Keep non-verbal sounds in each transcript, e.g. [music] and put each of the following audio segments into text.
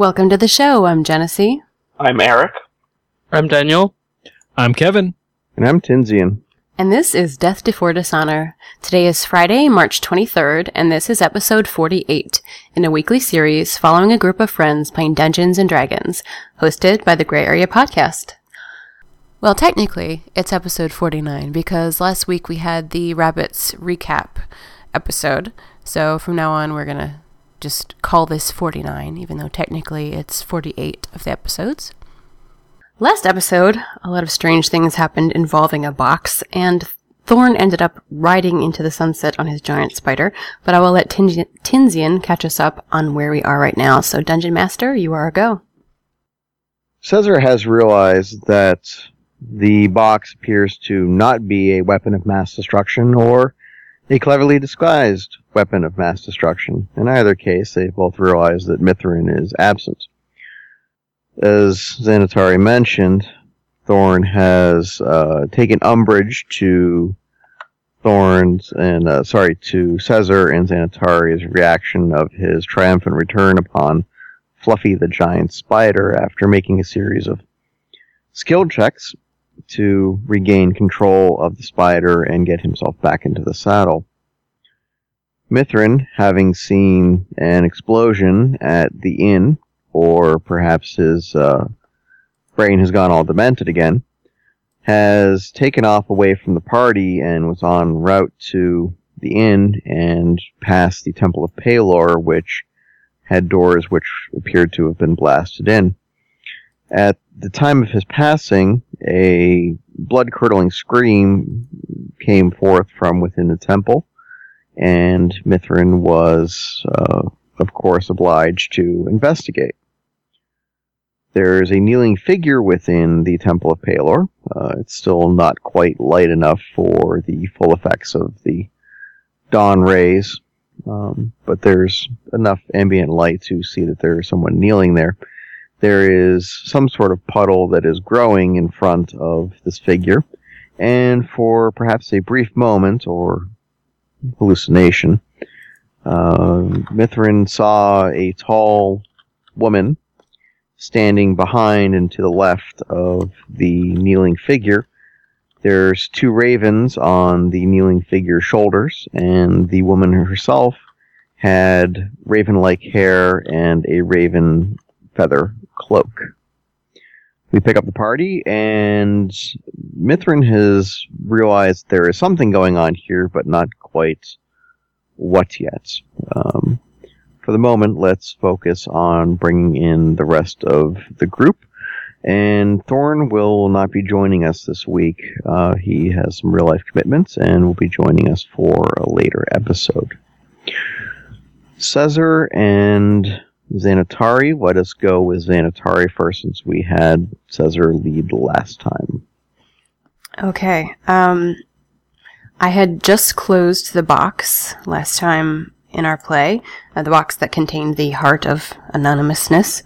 Welcome to the show. I'm Genesee. I'm Eric. I'm Daniel. I'm Kevin. And I'm Tinsian. And this is Death Before Dishonor. Today is Friday, March 23rd, and this is episode 48 in a weekly series following a group of friends playing Dungeons and Dragons, hosted by the Gray Area Podcast. Well, technically, it's episode 49 because last week we had the Rabbits recap episode. So from now on, we're going to just call this 49, even though technically it's 48 of the episodes. Last episode, a lot of strange things happened involving a box, and Thorn ended up riding into the sunset on his giant spider, but I will let Tin- Tinsian catch us up on where we are right now. So, Dungeon Master, you are a go. Caesar has realized that the box appears to not be a weapon of mass destruction or a cleverly disguised weapon of mass destruction. In either case, they both realize that Mithrin is absent. As Xanatari mentioned, Thorn has uh, taken umbrage to Thorn's and uh, sorry to Caesar and Xanatari's reaction of his triumphant return upon Fluffy the giant spider after making a series of skill checks to regain control of the spider and get himself back into the saddle. Mithrin, having seen an explosion at the inn, or perhaps his uh, brain has gone all demented again, has taken off away from the party and was en route to the inn and past the Temple of Pelor, which had doors which appeared to have been blasted in. At the time of his passing, a blood curdling scream came forth from within the temple, and Mithrin was, uh, of course, obliged to investigate. There's a kneeling figure within the Temple of Pelor. Uh, it's still not quite light enough for the full effects of the dawn rays, um, but there's enough ambient light to see that there's someone kneeling there. There is some sort of puddle that is growing in front of this figure, and for perhaps a brief moment or hallucination, uh, Mithrin saw a tall woman standing behind and to the left of the kneeling figure. There's two ravens on the kneeling figure's shoulders, and the woman herself had raven-like hair and a raven feather cloak. We pick up the party, and Mithrin has realized there is something going on here, but not quite what yet. Um, for the moment, let's focus on bringing in the rest of the group. And Thorn will not be joining us this week. Uh, he has some real life commitments and will be joining us for a later episode. Caesar and Xanatari. Let us go with Xanatari first since we had Caesar lead last time. Okay. Um, I had just closed the box last time in our play, uh, the box that contained the heart of anonymousness,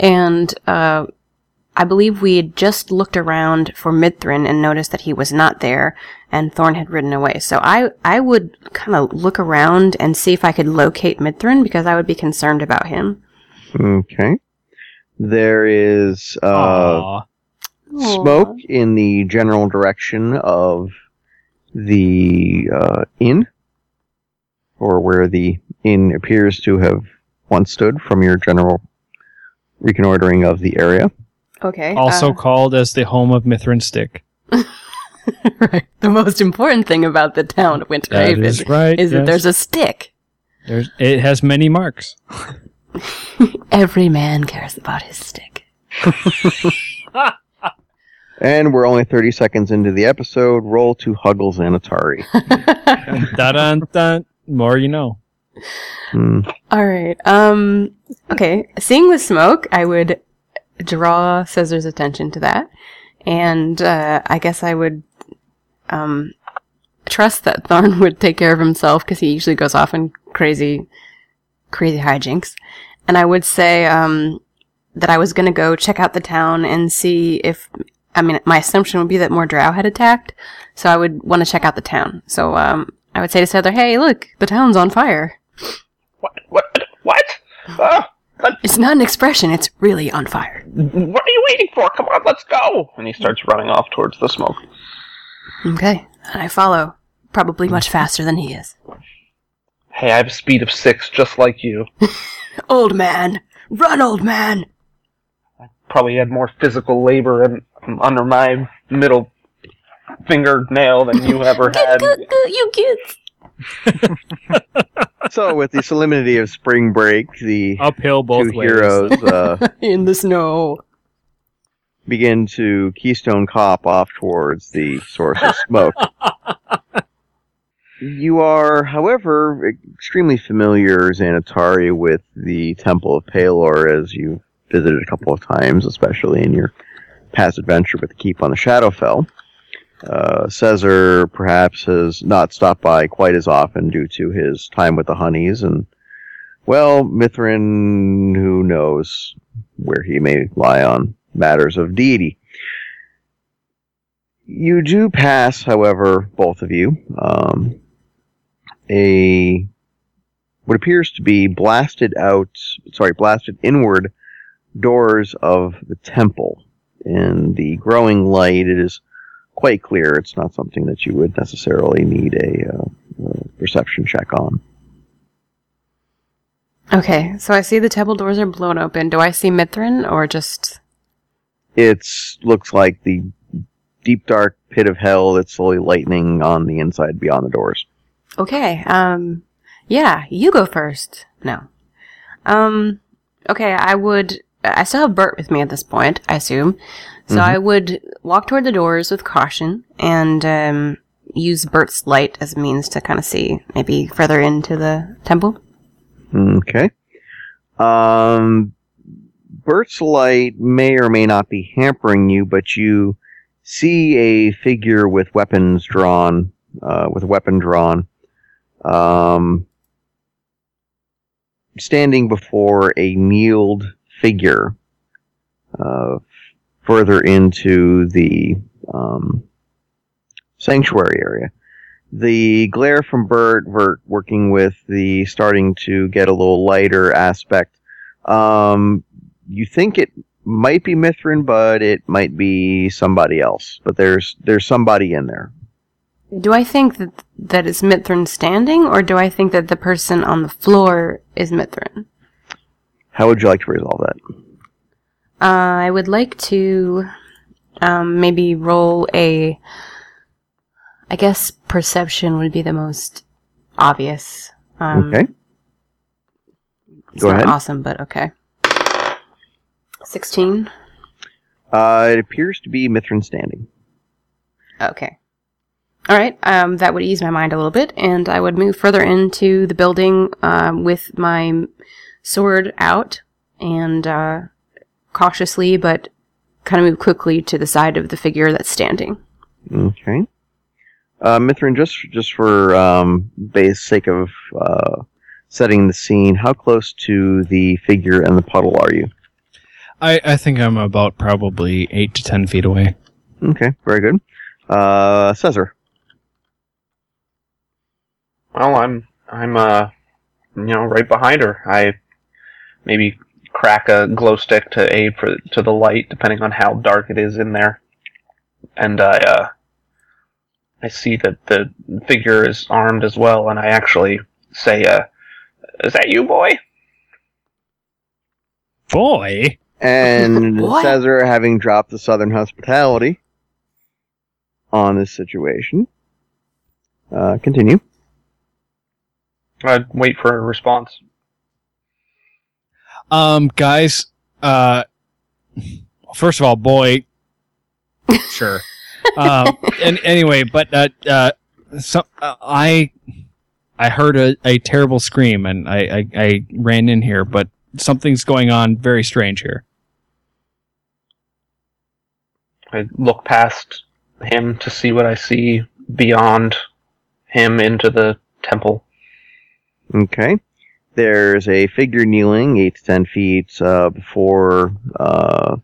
and uh, I believe we had just looked around for Mithrin and noticed that he was not there, and Thorn had ridden away. So I I would kind of look around and see if I could locate Mithrin because I would be concerned about him. Okay. There is uh, Aw. smoke in the general direction of the uh, inn, or where the inn appears to have once stood from your general reconnoitering of the area. Okay. Also uh, called as the home of Mithrin Stick. [laughs] [laughs] right. The most important thing about the town of Winter That Haven is right. is that there's a stick. There's, it has many marks. [laughs] Every man cares about his stick. [laughs] And we're only 30 seconds into the episode. Roll to Huggles and Atari. dun dun dun. More you know. Hmm. All right. Um. Okay. Seeing the smoke, I would draw Caesar's attention to that, and uh, I guess I would um trust that [laughs] Thorn would take care of himself because he usually goes off in crazy, crazy hijinks, and I would say um that I was gonna go check out the town and see if. I mean, my assumption would be that more drow had attacked, so I would want to check out the town. So, um, I would say to Caesar, "Hey, look, the town's on fire." What? What? What? Ah! It's not an expression, it's really on fire. What are you waiting for? Come on, let's go! And he starts running off towards the smoke. Okay, and I follow. Probably much faster than he is. Hey, I have a speed of six, just like you. [laughs] Old man! Run, old man! I probably had more physical labor in, under my middle fingernail than you [laughs] ever had. you kids! [laughs] So, with the solemnity of spring break, the Uphill both two ways. heroes uh, In the snow. Begin to Keystone Cop off towards the source of smoke. [laughs] you are, however, extremely familiar, Xanatari, with the Temple of Pelor as you've visited a couple of times, especially in your past adventure with the Keep on the Shadowfell. Uh, Caesar perhaps has not stopped by quite as often due to his time with the Honeys, and well, Mithrin, who knows where he may lie on matters of deity. You do pass, however, both of you, um, a what appears to be blasted out, sorry, blasted inward doors of the temple. In the growing light, it is quite clear. It's not something that you would necessarily need a, uh, a perception check on. Okay, so I see the temple doors are blown open. Do I see Mithrin or just. It looks like the deep dark pit of hell that's slowly lightening on the inside beyond the doors. Okay, um. Yeah, you go first. No. Um. Okay, I would. I still have Bert with me at this point, I assume. So I would walk toward the doors with caution and um, use Bert's light as a means to kind of see maybe further into the temple. Okay. Um, Bert's light may or may not be hampering you, but you see a figure with weapons drawn, uh, with a weapon drawn, um, standing before a kneeled figure, uh, further into the, um, sanctuary area the glare from Bert, Vert working with the starting to get a little lighter aspect. Um, you think it might be Mithrin, but it might be somebody else. But there's there's somebody in there. Do I think that that is Mithrin standing, or do I think that the person on the floor is Mithrin? How would you like to resolve that? Uh, I would like to um, maybe roll a. I guess perception would be the most obvious. Um, okay. It's Go not ahead. awesome, but okay. 16. Uh, it appears to be Mithrin standing. Okay. All right. Um, that would ease my mind a little bit, and I would move further into the building um, with my sword out and uh, cautiously, but kind of move quickly to the side of the figure that's standing. Okay. Uh, Mithrin, just just for um, base sake of uh, setting the scene, how close to the figure and the puddle are you? I, I think I'm about probably eight to ten feet away. Okay, very good. Uh, Caesar. Well, I'm I'm uh you know right behind her. I maybe crack a glow stick to aid for to the light, depending on how dark it is in there. And I uh I see that the figure is armed as well, and I actually say, uh, "Is that you, boy?" Boy, And [laughs] What? Caesar, having dropped the Southern hospitality on this situation, uh, continue. I'd wait for a response. um, guys, uh, first of all, boy, [laughs] sure. um, and anyway, but uh, uh, some uh, I I heard a, a terrible scream and I, I I ran in here, but something's going on very strange here. I look past him to see what I see beyond him into the temple. Okay. There's a figure kneeling eight to ten feet uh, before uh,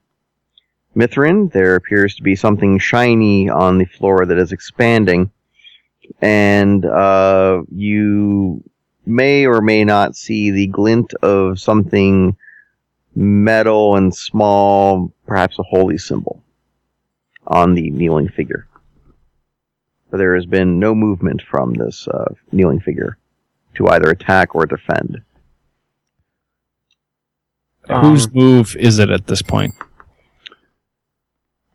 Mithrin. There appears to be something shiny on the floor that is expanding, and uh, you may or may not see the glint of something metal and small, perhaps a holy symbol on the kneeling figure. But there has been no movement from this uh, kneeling figure to either attack or defend. Whose Um, move is it at this point?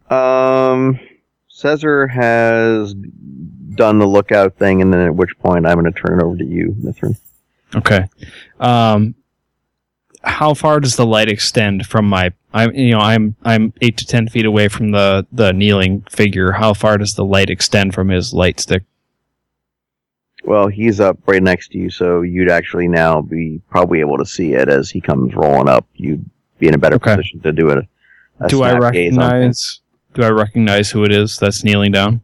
Um, Caesar has done the lookout thing, and then at which point I'm going to turn it over to you, Mithrin. Okay. Um, how far does the light extend from my? I'm you know I'm I'm eight to ten feet away from the the kneeling figure. How far does the light extend from his light stick? Well, he's up right next to you, so you'd actually now be probably able to see it as he comes rolling up. You'd be in a better Okay. position to do it. do I snap gaze on things. recognize? Do I recognize who it is that's kneeling down?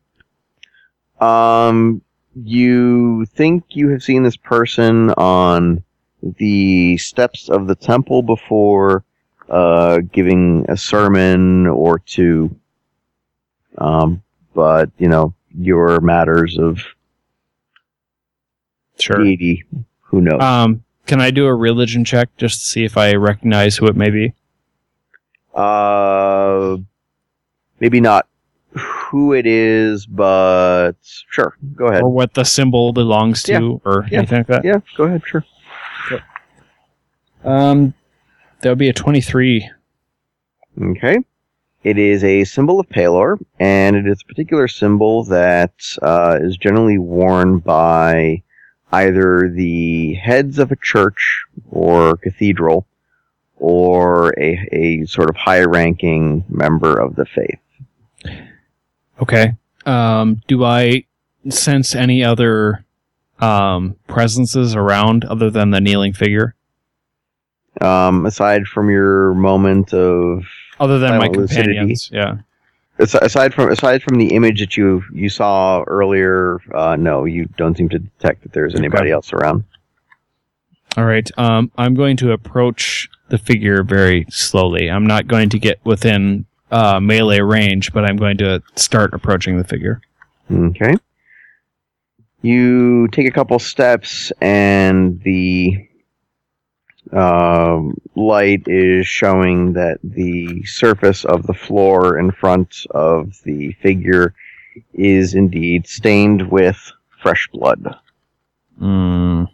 Um, you think you have seen this person on the steps of the temple before, uh, giving a sermon or two. Um, but, you know, your matters of Sure. deity, who knows? Um, can I do a religion check just to see if I recognize who it may be? Uh, maybe not who it is, but sure, go ahead. Or what the symbol belongs to, or Yeah. anything like that? Yeah, go ahead, sure. Um, that would be a twenty-three. Okay. It is a symbol of Pelor, and it is a particular symbol that uh, is generally worn by either the heads of a church or cathedral or a, a sort of high ranking member of the faith. Okay. Um, do I sense any other um, presences around other than the kneeling figure? Um, aside from your moment of Other than my Silent lucidity. companions, yeah. Aside from aside from the image that you you saw earlier, uh, no, you don't seem to detect that there's anybody Okay. else around. All right. Um, I'm going to approach the figure very slowly. I'm not going to get within uh, melee range, but I'm going to start approaching the figure. Okay. You take a couple steps, and the um, light is showing that the surface of the floor in front of the figure is indeed stained with fresh blood. Mm.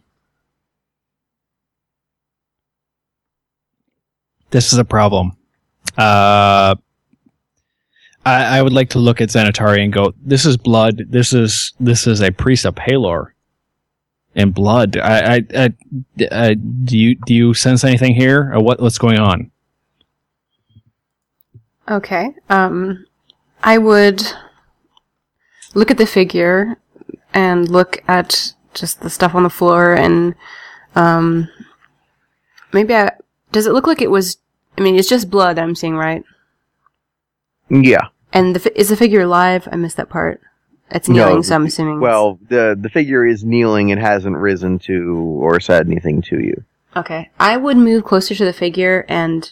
This is a problem. Uh, I, I would like to look at Xanatari and go, "This is blood. This is this is a priest of Pelor, and blood. I, I, I, uh, do you do you sense anything here? Or what what's going on? Okay. Um, I would look at the figure and look at just the stuff on the floor and um, maybe I. Does it look like it was? I mean, it's just blood I'm seeing, right? Yeah. And the is the figure alive? I missed that part. It's No, kneeling, so I'm assuming. Well, the the figure is kneeling. It hasn't risen to or said anything to you. Okay. I would move closer to the figure and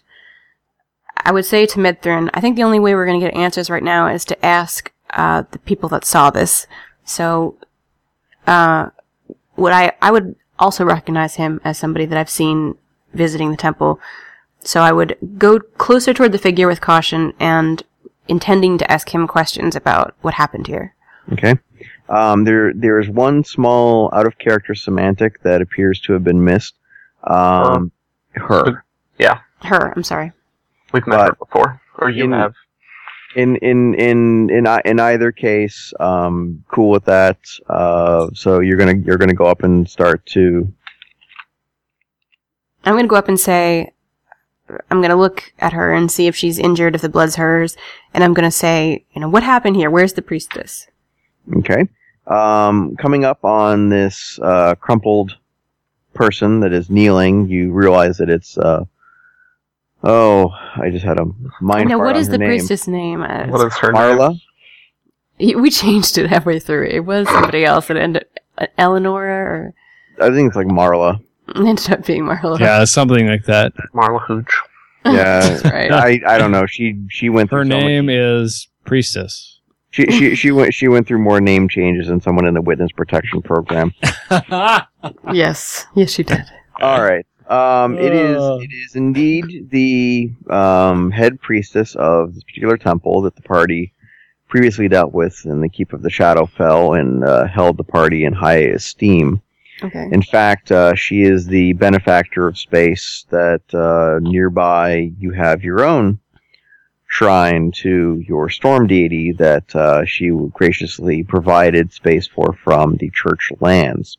I would say to Medthrin, I think the only way we're going to get answers right now is to ask uh, the people that saw this. So, uh, would I, I would also recognize him as somebody that I've seen visiting the temple. So I would go closer toward the figure with caution and intending to ask him questions about what happened here. Okay. Um, there, there is one small out of character semantic that appears to have been missed. Um, her. Yeah. Her, I'm sorry. We've met her before, or you in- have. In in in in in either case, um, cool with that. Uh, so you're gonna you're gonna go up and start to. I'm gonna go up and say, I'm gonna look at her and see if she's injured, if the blood's hers, and I'm gonna say, you know, what happened here? Where's the priestess? Okay. Um, coming up on this uh, crumpled person that is kneeling, you realize that it's. Uh, oh, I just had a mind. now, fart what on is her the name. priestess name? Uh, What is her name? Marla. we changed it halfway through. It was somebody else that ended uh, Eleonora, or I think it's like Marla. it ended up being Marla. Yeah, something like that. Marla Hooch. Yeah, [laughs] That's right. I, I don't know. She she went. Her through so much- name is Priestess. She, she she went she went through more name changes than someone in the witness protection program. [laughs] yes, yes, she did. All right. Um, it is Uh. it is indeed the um, head priestess of this particular temple that the party previously dealt with in the Keep of the Shadowfell and uh, held the party in high esteem. Okay. In fact, uh, she is the benefactor of space that uh, nearby you have your own shrine to your storm deity that uh, she graciously provided space for from the church lands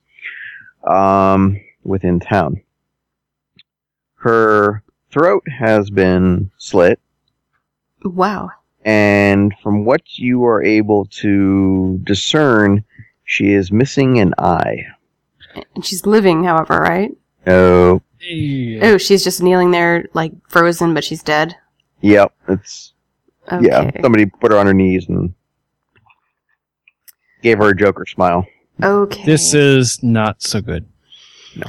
um, within town. Her throat has been slit, Wow. and from what you are able to discern, she is missing an eye. And she's living, however, right? Oh, Yeah. Oh, she's just kneeling there, like frozen, but she's dead. Yep, it's Okay. yeah. Somebody put her on her knees and gave her a Joker smile. Okay. This is not so good. No.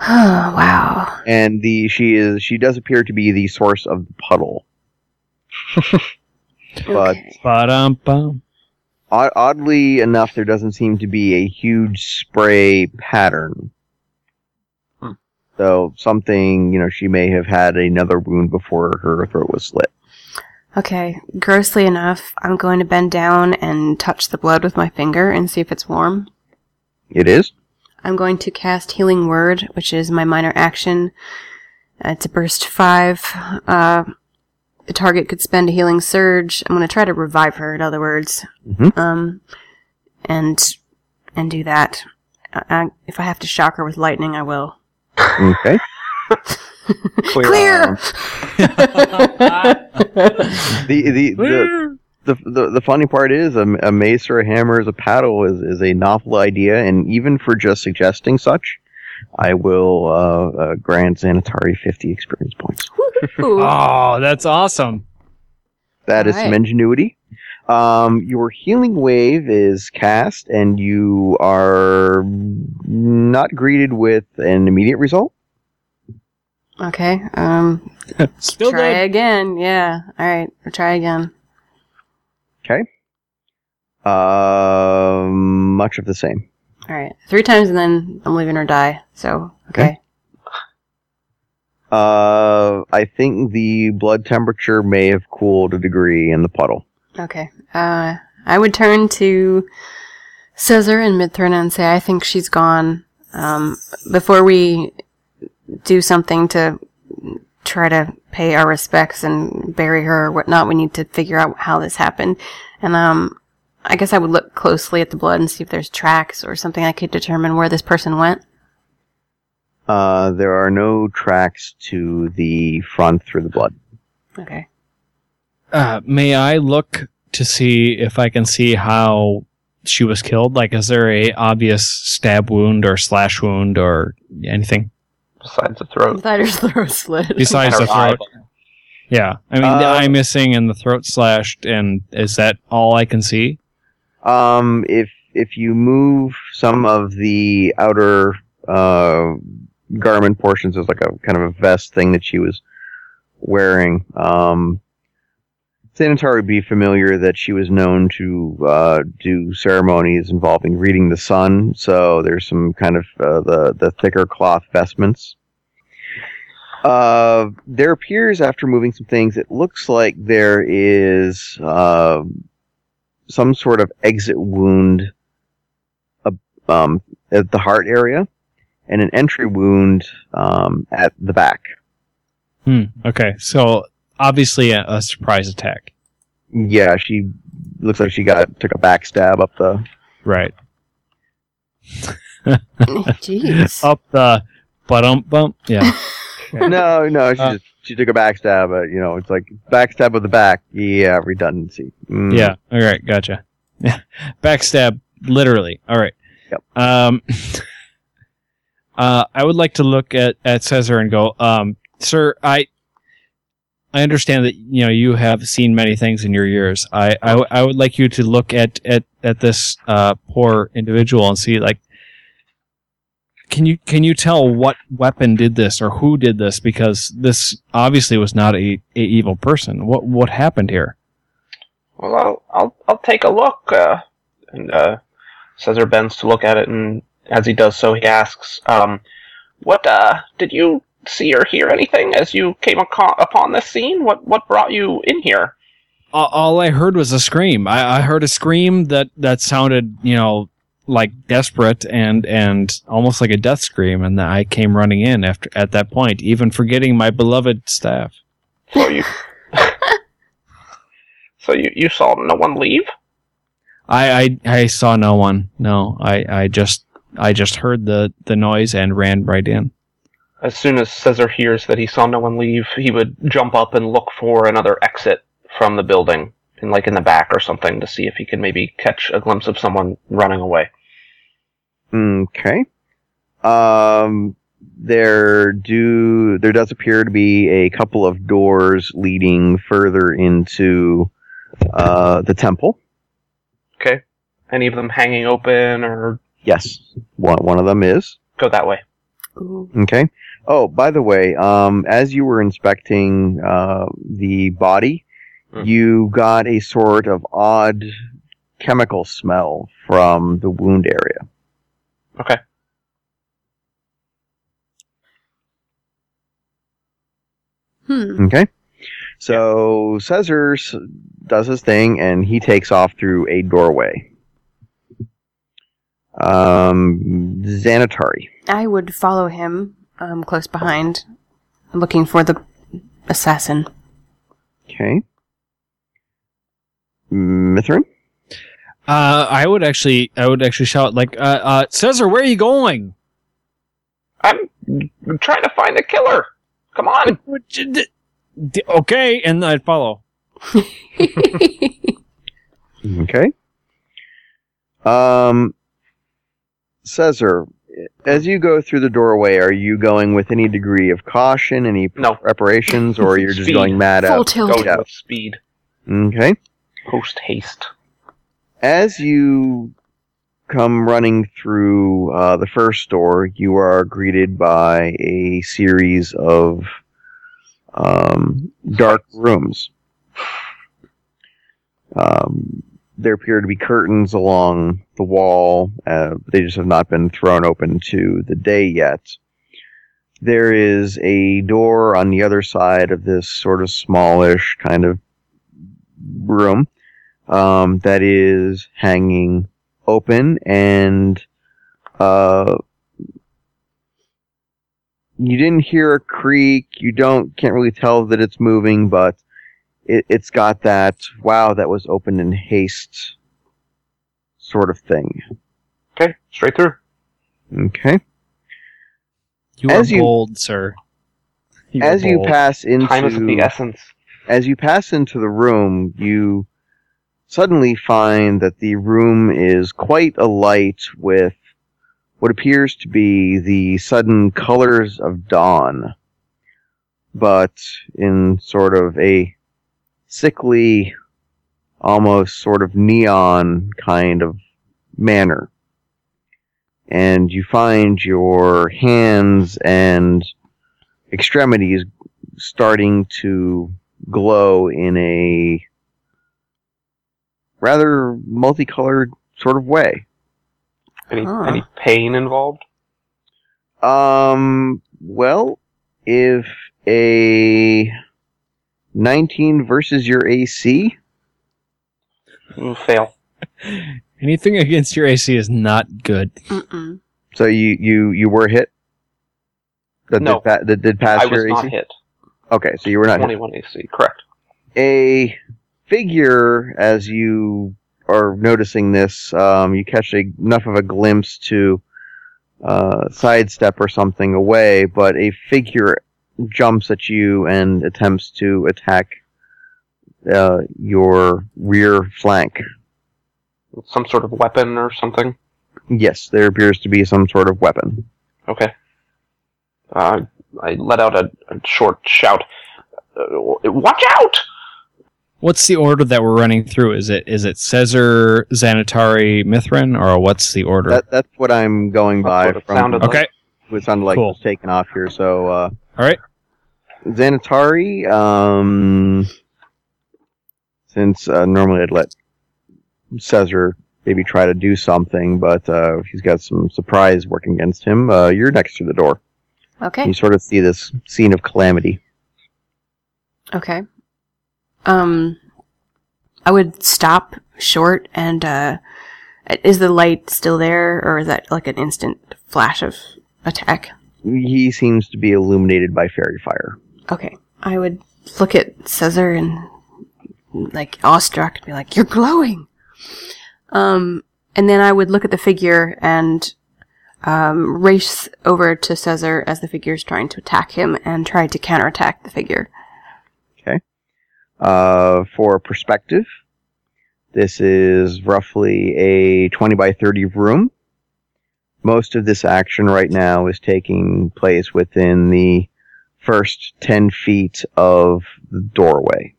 Oh, [sighs] wow. And the she is she does appear to be the source of the puddle. [laughs] But- Okay. Ba-dum-bum. Oddly enough, there doesn't seem to be a huge spray pattern. So something, you know, she may have had another wound before her throat was slit. Okay. Grossly enough, I'm going to bend down and touch the blood with my finger and see if it's warm. It is. I'm going to cast Healing Word, which is my minor action. Uh, it's a burst five. Uh, the target could spend a healing surge. I'm going to try to revive her. In other words, Mhm. um, and and do that. I, I, if I have to shock her with lightning, I will. Okay. Clear. Um, [laughs] the, the, the, the, the, the funny part is a, a mace or a hammer as a paddle is, is a novel idea, and even for just suggesting such, I will uh, uh, grant Xanatari 50 experience points. Oh, that's awesome. That is some ingenuity. Um, your healing wave is cast, and you are not greeted with an immediate result. Okay. Um. [laughs] Still try good. again. Yeah. All right. We'll try again. Okay. Um, much of the same. All right. Three times, and then I'm leaving or die. So okay. Uh, I think the blood temperature may have cooled a degree in the puddle. Okay. Uh, I would turn to Caesar and Midthrona and say, I think she's gone. Um, before we do something to try to pay our respects and bury her or whatnot, we need to figure out how this happened. And, um, I guess I would look closely at the blood and see if there's tracks or something I could determine where this person went. Uh, there are no tracks to the front through the blood. Okay. Uh, may I look to see if I can see how she was killed? Like, is there a obvious stab wound or slash wound or anything Besides the throat. That is throat slit. besides the her eye. throat? Yeah, I mean the Uh, eye missing and the throat slashed, and is that all I can see? Um, if if you move some of the outer uh, garment portions, there's like a kind of a vest thing that she was wearing. Um, Sanitar would be familiar that she was known to uh, do ceremonies involving reading the sun. So there's some kind of uh, the the thicker cloth vestments. Uh, there appears after moving some things, it looks like there is uh, some sort of exit wound um, at the heart area and an entry wound um, at the back. Hmm. Okay, so obviously a, a surprise attack. Yeah, she looks like she got took a backstab up the. Right. [laughs] Jeez. Up the bump bump. Yeah. [laughs] No, no, she Uh. just she took a back stab. At, you know, it's like back stab of the back. Yeah, redundancy. Mm. Yeah. All right. Gotcha. Yeah. [laughs] Backstab, literally. All right. Yep. Um, uh, I would like to look at at Caesar and go, um, sir, I. I understand that you know you have seen many things in your years. I, I, w- I would like you to look at at at this uh, poor individual and see like can you can you tell what weapon did this or who did this because this obviously was not a, a evil person. What what happened here? Well, I'll I'll, I'll take a look. Uh, and uh, Caesar bends to look at it, and as he does so, he asks, um, What, uh, did you see or hear anything as you came aco- upon this scene? What, what brought you in here? all, all I heard was a scream. I, I heard a scream that that sounded, you know, like desperate and and almost like a death scream, and I came running in after at that point, even forgetting my beloved staff. So you, [laughs] so you, you saw no one leave? I, I I saw no one. No, I I just I just heard the the noise and ran right in. As soon as Caesar hears that he saw no one leave, he would jump up and look for another exit from the building, in like in the back or something, to see if he can maybe catch a glimpse of someone running away. Okay. Um, there do there does appear to be a couple of doors leading further into uh, the temple. Okay. Any of them hanging open or Yes, one one of them is. go that way? Okay. Oh, by the way, um, as you were inspecting uh, the body, Hmm. you got a sort of odd chemical smell from the wound area. Okay. Hmm. Okay. So Caesar does his thing and he takes off through a doorway. Um, Xanatari. I would follow him um, close behind, looking for the assassin. Okay. Mithrin. Uh, I would actually I would actually shout like, uh, uh, Caesar, where are you going? I'm trying to find the killer. Come on. What you di- di- Okay, and I'd follow. [laughs] Okay. Um, Caesar, as you go through the doorway, are you going with any degree of caution, any No. preparations, or you're just going mad Full out? tilt. Going Yeah. with speed. Okay. Post haste. As you come running through uh, the first door, you are greeted by a series of um, dark rooms. Um, there appear to be curtains along the wall. Uh, they just have not been thrown open to the day yet. There is a door on the other side of this sort of smallish kind of room um, that is hanging open and uh, you didn't hear a creak you don't can't really tell that it's moving but it, it's got that wow that was opened in haste sort of thing Okay, straight through. okay You As are you- bold, sir. You are as you pass into Time is the essence. as you pass into the room, you suddenly find that the room is quite alight with what appears to be the sudden colors of dawn, but in sort of a sickly, almost sort of neon kind of manner. And you find your hands and extremities starting to glow in a rather multicolored sort of way. Any Huh. any pain involved? Um, well, if a 19 versus your AC, Mm, fail. [laughs] Anything against your AC is not good. Mm-mm. so you you you were hit. That No. did, pa- that did pass I was not hit. Okay, so you were not hit. 21 AC, correct. a figure as you are noticing this um, you catch a, enough of a glimpse to uh, sidestep or something away but a figure jumps at you and attempts to attack uh, your rear flank Some sort of weapon or something. yes there appears to be some sort of weapon Okay. Uh, I let out a, a short shout. Uh, watch out! What's the order that we're running through? Is it is it Caesar, Xanatari, Mithrin, or what's the order? that, that's what i'm going That's by what it from sounded like. Okay, what sounded like Cool. was taken off here so uh, all right. Xanatari, um, since uh, normally I'd let Caesar maybe try to do something, but uh, he's got some surprise working against him. Uh, you're next to the door. Okay. You sort of see this scene of calamity. Okay. Um, I would stop short and, uh, is the light still there or is that like an instant flash of attack? He seems to be illuminated by fairy fire. Okay. I would look at Caesar and like awestruck and be like, you're glowing. Um, and then I would look at the figure and, um, race over to Caesar as the figure is trying to attack him and try to counterattack the figure. Okay. Uh, for perspective, this is roughly a 20 by 30 room. Most of this action right now is taking place within the first 10 feet of the doorway.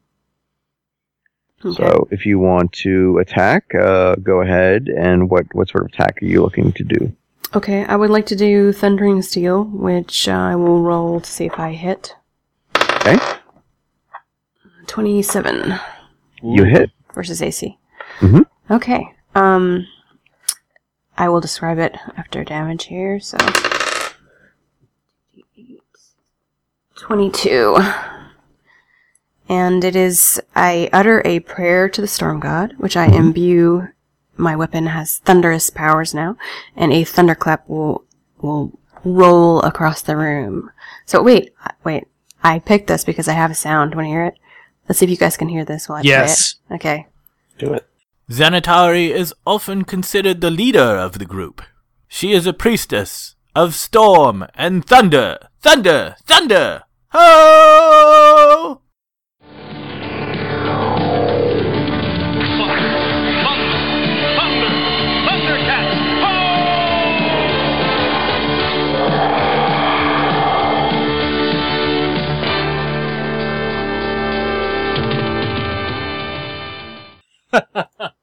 Okay. So if you want to attack, uh, go ahead. And what, what sort of attack are you looking to do? Okay, I would like to do Thundering Steel, which uh, I will roll to see if I hit. Okay. 27 You hit. versus AC. Mhm. Okay, um, I will describe it after damage here, so. 22. And it is, I utter a prayer to the storm god, which I imbue, my weapon has thunderous powers now, and a thunderclap will, will roll across the room. So wait, wait, I picked this because I have a sound. Want to hear it? Let's see if you guys can hear this while I Yes. play it. Okay. Do it. Xanatari is often considered the leader of the group. She is a priestess of storm and thunder, thunder, thunder. Ho! [laughs]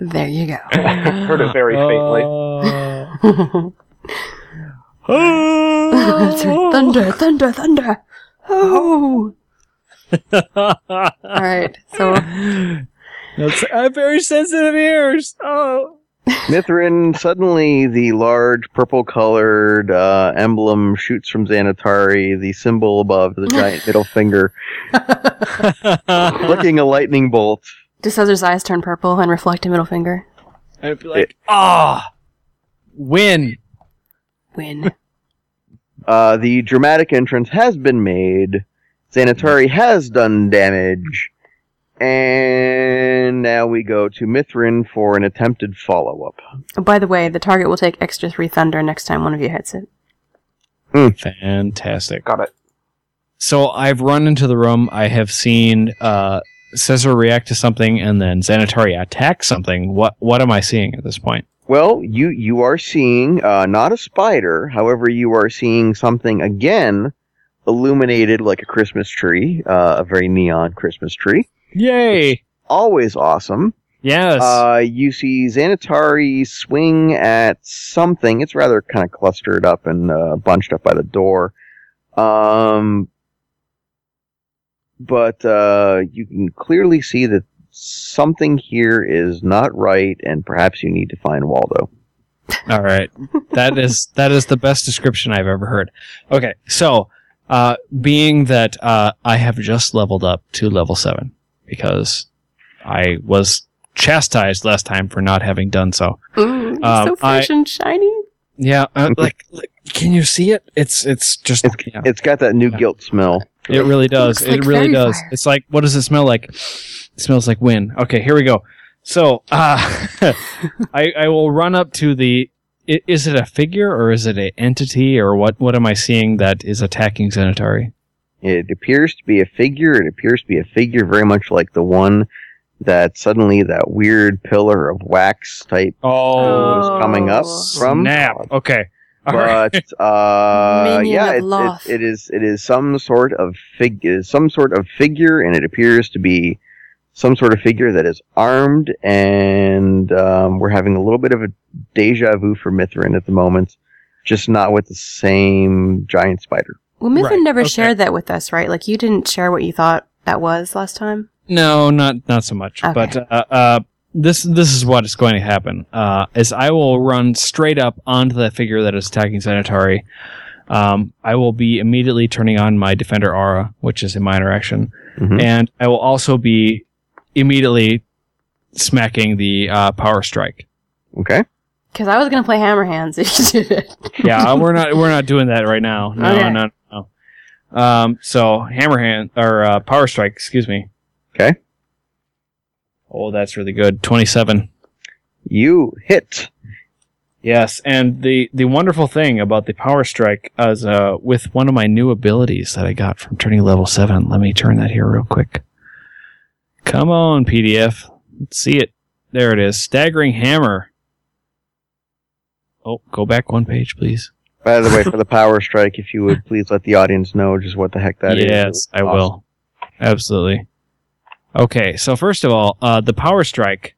There you go. [laughs] Heard it very faintly. [laughs] That's right. Thunder, thunder, thunder. Oh. All right. So [laughs] That's, I have very sensitive ears. Oh. Mithrin, suddenly the large purple colored uh, emblem shoots from Xanatari, the symbol above the giant middle finger, flicking a lightning bolt. Does Caesar's eyes turn purple and reflect a middle finger? I'd be like, ah, win. Win. [laughs] Uh, the dramatic entrance has been made. Xanatari has done damage. And now we go to Mithrin for an attempted follow up. Oh, by the way, the target will take extra three thunder next time one of you hits it. Fantastic. Got it. So I've run into the room. I have seen uh, Caesar react to something, and then Xanatari attack something. What what am I seeing at this point? Well, you you are seeing uh, not a spider, however, you are seeing something again illuminated like a Christmas tree, uh, a very neon Christmas tree. Yay! Always awesome. Yes. Uh, you see Xanatari swing at something. It's rather kind of clustered up and uh, bunched up by the door. Um, but uh, you can clearly see that something here is not right, and perhaps you need to find Waldo. All right. That is [laughs] that is the best description I've ever heard. Okay, so uh, being that uh, I have just leveled up to level seven because I was chastised last time for not having done so. Mm, it's Um, so fresh and shiny. Yeah, uh, like, like, can you see it? It's it's just It's, yeah, it's got that new Yeah. guilt smell. It really does. It like really does. fire. It's like what does it smell like? It smells like wind. Okay, here we go. So uh, [laughs] I I will run up to the. Is it a figure or is it an entity or what? What am I seeing that is attacking Xanatari? It appears to be a figure. It appears to be a figure very much like the one that suddenly that weird pillar of wax type Oh, was coming up Oh. from. snap! Okay, All right. But [laughs] uh, yeah, it, it, it is it is some sort of fig it is some sort of figure, and it appears to be some sort of figure that is armed, and um, we're having a little bit of a deja vu for Mithrin at the moment, just not with the same giant spider. Well, Mithrin Right, never okay. shared that with us, right? Like you didn't share what you thought that was last time. No, not not so much. Okay. But uh, uh, this this is what is going to happen. Uh, is I will run straight up onto the figure that is attacking Sanitari. Um, I will be immediately turning on my Defender Aura, which is a minor action, Mhm. and I will also be immediately smacking the uh, Power Strike. Okay. Because I was gonna play Hammer Hands if you did it. Yeah, we're not we're not doing that right now. No, Okay. no, no. Um, so Hammerhand or uh, Power Strike, excuse me. Okay. Oh, that's really good. Twenty-seven. You hit. Yes, and the the wonderful thing about the Power Strike is uh, with one of my new abilities that I got from turning level seven. Let me turn that here real quick. Come on, PDF. Let's see it. There it is. Staggering Hammer. Oh, go back one page, please. By the way, [laughs] for the power strike, if you would please let the audience know just what the heck that is. yes, I Awesome. will. Absolutely. Okay, so first of all, uh, the power strike.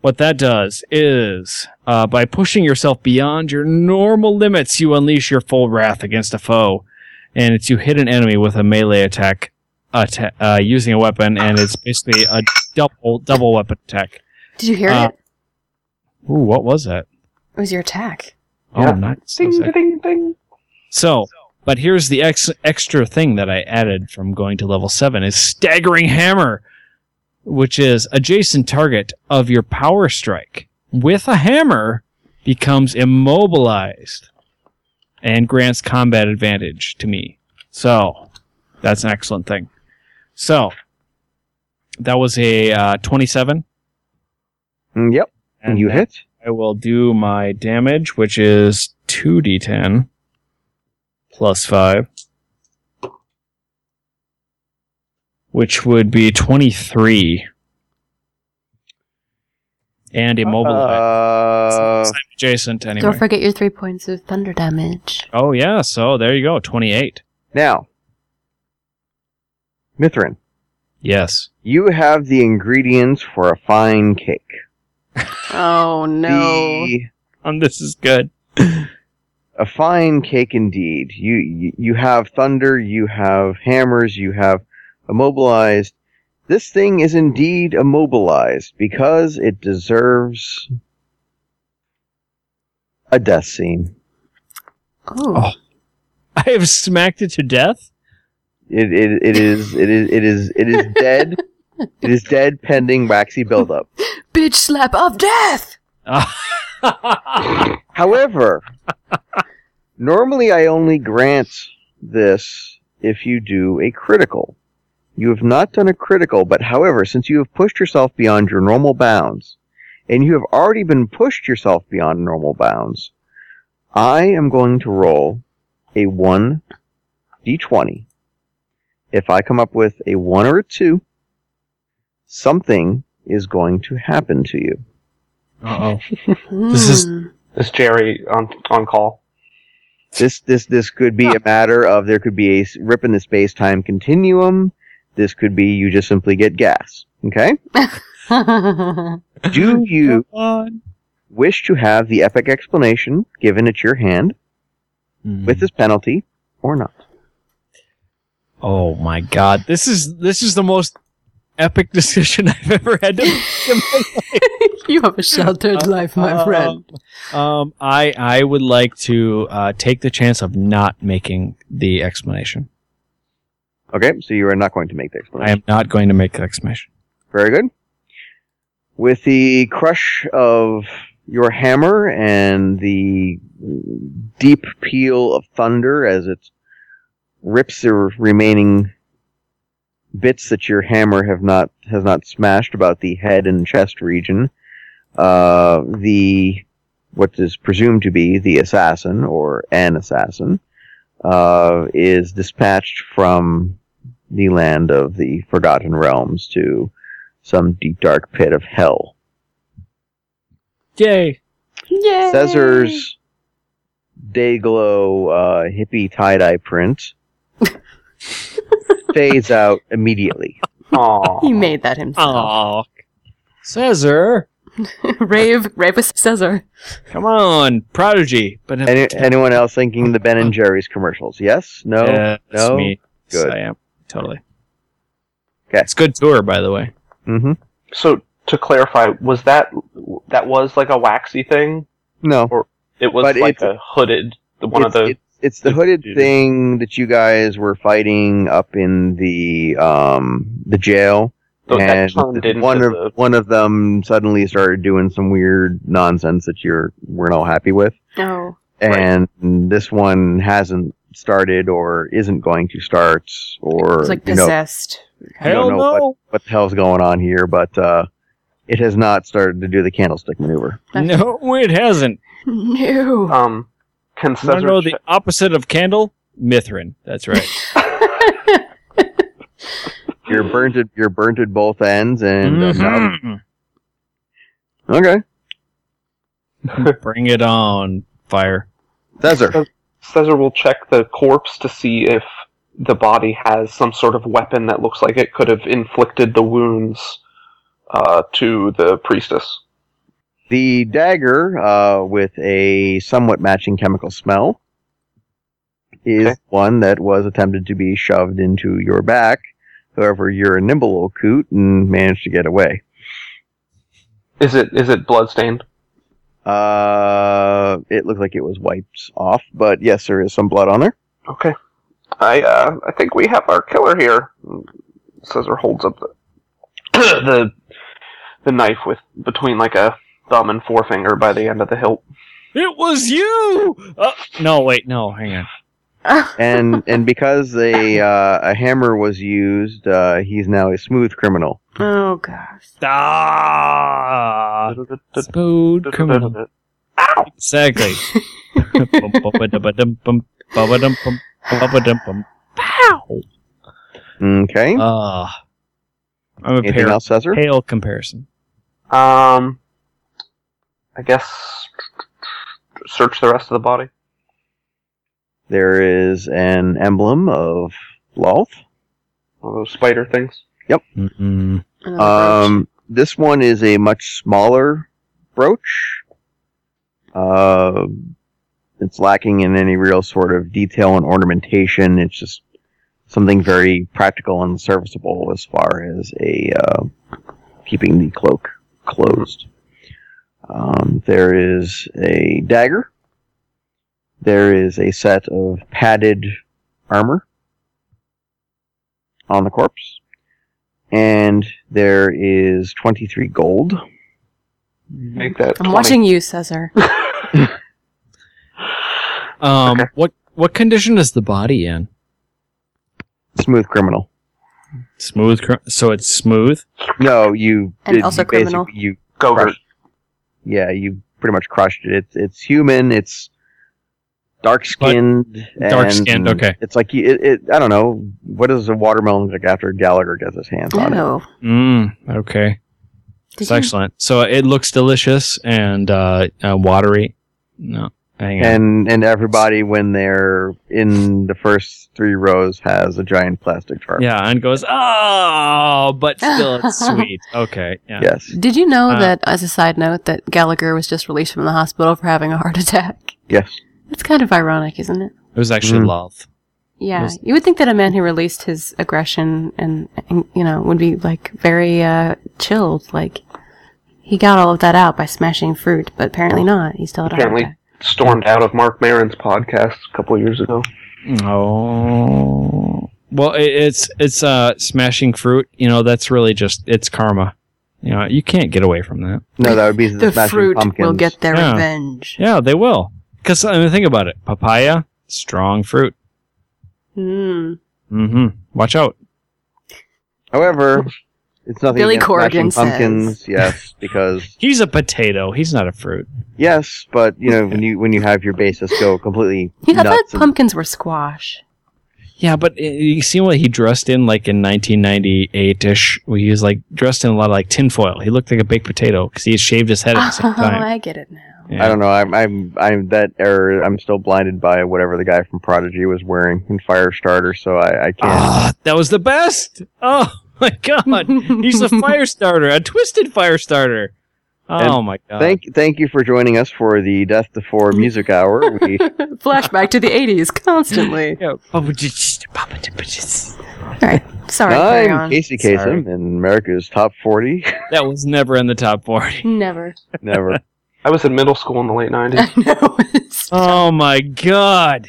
What that does is, uh, by pushing yourself beyond your normal limits, you unleash your full wrath against a foe, and it's you hit an enemy with a melee attack, atta- uh, using a weapon, and it's basically a double double weapon attack. Did you hear Uh, it? Ooh, what was that? It was your attack. Oh, Yeah. nice. Ding, ding, ding. So, but here's the ex- extra thing that I added from going to level 7 is staggering hammer, which is adjacent target of your power strike with a hammer becomes immobilized and grants combat advantage to me. So, that's an excellent thing. So, that was a uh, 27 Mm, yep. And you hit. I will do my damage, which is 2d10 plus 5, which would be 23. And immobilized. Uh, I'm adjacent anyway. Don't forget your three points of thunder damage. oh, yeah, so there you go, 28. now, Mithrin, Yes. you have the ingredients for a fine cake. [laughs] Oh no. The- [laughs] Um, this is good. A fine cake indeed. You, you you have thunder, you have hammers, you have immobilized. This thing is indeed immobilized because it deserves a death scene. Oh. oh. [laughs] I have smacked it to death? It it, it is it is it is it is dead. [laughs] it is dead pending waxy buildup. Bitch slap of death! [laughs] However, normally I only grant this if you do a critical. You have not done a critical, but however, since you have pushed yourself beyond your normal bounds, and you have already been pushed yourself beyond normal bounds, I am going to roll a 1 d20. If I come up with a 1 or a 2, something is going to happen to you. Uh-oh. [laughs] This is- Hmm. Is Jerry on on call? This this this could be a matter of there could be a rip in the space time continuum. This could be you just simply get gas. Okay. Do [laughs] you wish to have the epic explanation given at your hand hmm. with this penalty or not? Oh my god, this is this is the most epic [laughs] decision I've ever had to make in my [laughs] you have a sheltered life, my Uh, friend. Um, I I would like to uh, take the chance of not making the explanation. Okay, so you are not going to make the explanation. I am not going to make the explanation. Very good. With the crush of your hammer and the deep peal of thunder as it rips the remaining bits that your hammer have not has not smashed about the head and chest region, uh, the what is presumed to be the assassin or an assassin uh, is dispatched from the land of the Forgotten Realms to some deep dark pit of hell. Yay! Yay! Caesar's Dayglow uh, hippie tie dye print [laughs] fades out immediately. Aw. He made that himself. Oh, Caesar, [laughs] rave, rave with Caesar. come on, prodigy. But Any, anyone else thinking the Ben and Jerry's commercials? Yes? No? Yeah, that's no? me. Yes, Good. I am totally. 'Kay. It's good tour, by the way. Mm-hmm. So to clarify, was that that was like a waxy thing? No. Or It was But like it's- a hooded, the one it's, of the. it's, it's the hooded thing that you guys were fighting up in the um the jail. So and one of the- one of them suddenly started doing some weird nonsense that you're weren't all happy with, Oh. and this one hasn't started or isn't going to start or It's like you know possessed. I don't Hell know no! what the hell's going on here, but uh, it has not started to do the candlestick maneuver. No, it hasn't. [laughs] No. Um, can You want to know the opposite of candle? Mithrin. That's right. [laughs] You're burnt at you're burnt at both ends, and uh, Mhm. okay, [laughs] Bring it on, fire. Cesar. Cesar will check the corpse to see if the body has some sort of weapon that looks like it could have inflicted the wounds uh, to the priestess. The dagger, uh, with a somewhat matching chemical smell, is Okay. one that was attempted to be shoved into your back. However, you're a nimble old coot and managed to get away. Is it is it bloodstained? Uh, it looked like it was wiped off, but yes, there is some blood on there. Okay. I uh, I think we have our killer here. Scissor holds up the [coughs] the the knife with between like a thumb and forefinger by the end of the hilt. It was you. Uh, no, wait, no, hang on. [laughs] and and because a uh, a hammer was used, uh, he's now a smooth criminal. oh gosh. Ah, smooth criminal. Ow! Exactly. Bum, ba-ba-da-ba-dum, bum, ba-ba-dum, bum, ba-ba-dum, bum. Pow. Okay. Ah, I'm a Anything pair, else, Cesar? pale comparison. Um, I guess search the rest of the body. There is an emblem of Lolth. All those spider things. Mm-mm. Another. Um, this one is a much smaller brooch. Uh, it's lacking in any real sort of detail and ornamentation. It's just something very practical and serviceable as far as a uh, keeping the cloak closed. Um, there is a dagger. There is a set of padded armor on the corpse and there is 23 gold. Make that. I'm 20. watching you, Cesar. [laughs] Um, Okay. what what condition is the body in? Smooth criminal. Smooth. Cr- so it's smooth. No, you And did- also you criminal. You Gogurt. Crushed. Yeah, you pretty much crushed it. It's it's human. It's dark skinned. dark-skinned, okay. It's like you. It, it. I don't know. What does a watermelon look like after Gallagher gets his hands on it? No. Mm, okay. It's excellent. So it looks delicious and uh, uh, watery. No, hang on. And and everybody when they're in the first three rows has a giant plastic jar. yeah, and goes, oh, but still it's [laughs] sweet. Okay, yeah. Yes. Did you know Uh, that, as a side note, that Gallagher was just released from the hospital for having a heart [laughs] attack? Yes. It's kind of ironic, isn't it? It was actually Mm. love. Yeah, Was- you would think that a man who released his aggression and, and you know would be like very uh, chilled, like he got all of that out by smashing fruit, but apparently not. He still had a heart attack. Stormed out of Marc Maron's podcast a couple of years ago. Oh, well, it, it's it's uh smashing fruit. You know, that's really just it's karma. You know, you can't get away from that. No, that would be the, The fruit Pumpkins. will get their Yeah. revenge. Yeah, they will. Because I mean, think about it. Papaya, strong fruit. Mm. Mm-hmm. Watch out. However, it's nothing Billy against Corgan Smashing pumpkins. Yes, [laughs] because He's a potato. He's not a fruit. yes, but you know when you when you have your basis go completely Yeah, I thought nuts. and- pumpkins were squash. Yeah, but uh, you see what he dressed in like in 1998-ish. Where he was like dressed in a lot of like tinfoil. He looked like a baked potato because he had shaved his head at the same [laughs] Oh, time. I get it now. Yeah. I don't know. I'm I'm I'm that error. I'm still blinded by whatever the guy from Prodigy was wearing in Firestarter, so I, I can't. Ah, that was the best. Oh [laughs] my god, he's a fire [laughs] starter, a twisted fire starter. Oh my god. Thank thank you for joining us for the Death to Four Music Hour. [laughs] We Flashback to the 80s constantly. Yeah. Oh, All right. Sorry, carry I'm on. Casey Sorry. Kasem in America's Top 40. That was never in the top 40. Never. Never. I was in middle school in the late 90s. I know. Oh my god.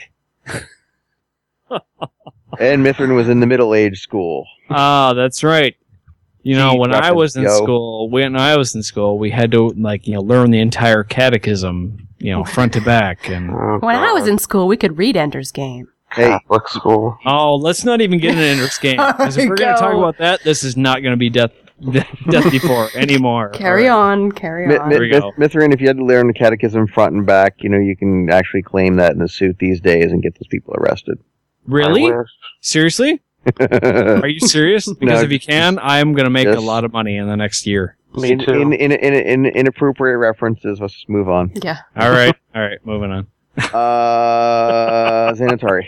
And Mithrin was in the middle age school. Ah, that's right. You know, Deep when I was in yo. school, when I was in school, we had to like you know learn the entire catechism, you know, front to back, and Oh, When I was in school, we could read Ender's Game. Hey, Catholic school. oh, let's not even get into Ender's Game because if [laughs] we're going to talk about that, this is not going to be Death [laughs] Death Before anymore. Carry All right. on, carry on. Mi- There we Mith- go. Mithrin, if you had to learn the catechism front and back, you know, you can actually claim that in a suit these days and get those people arrested. Really? Seriously? [laughs] Are you serious? Because No, if you can, I'm going to make a lot of money in the next year. Me in, too. in, in, in, in inappropriate references, let's just move on. Yeah. [laughs] All right, all right, moving on. Uh, [laughs] Xanatari.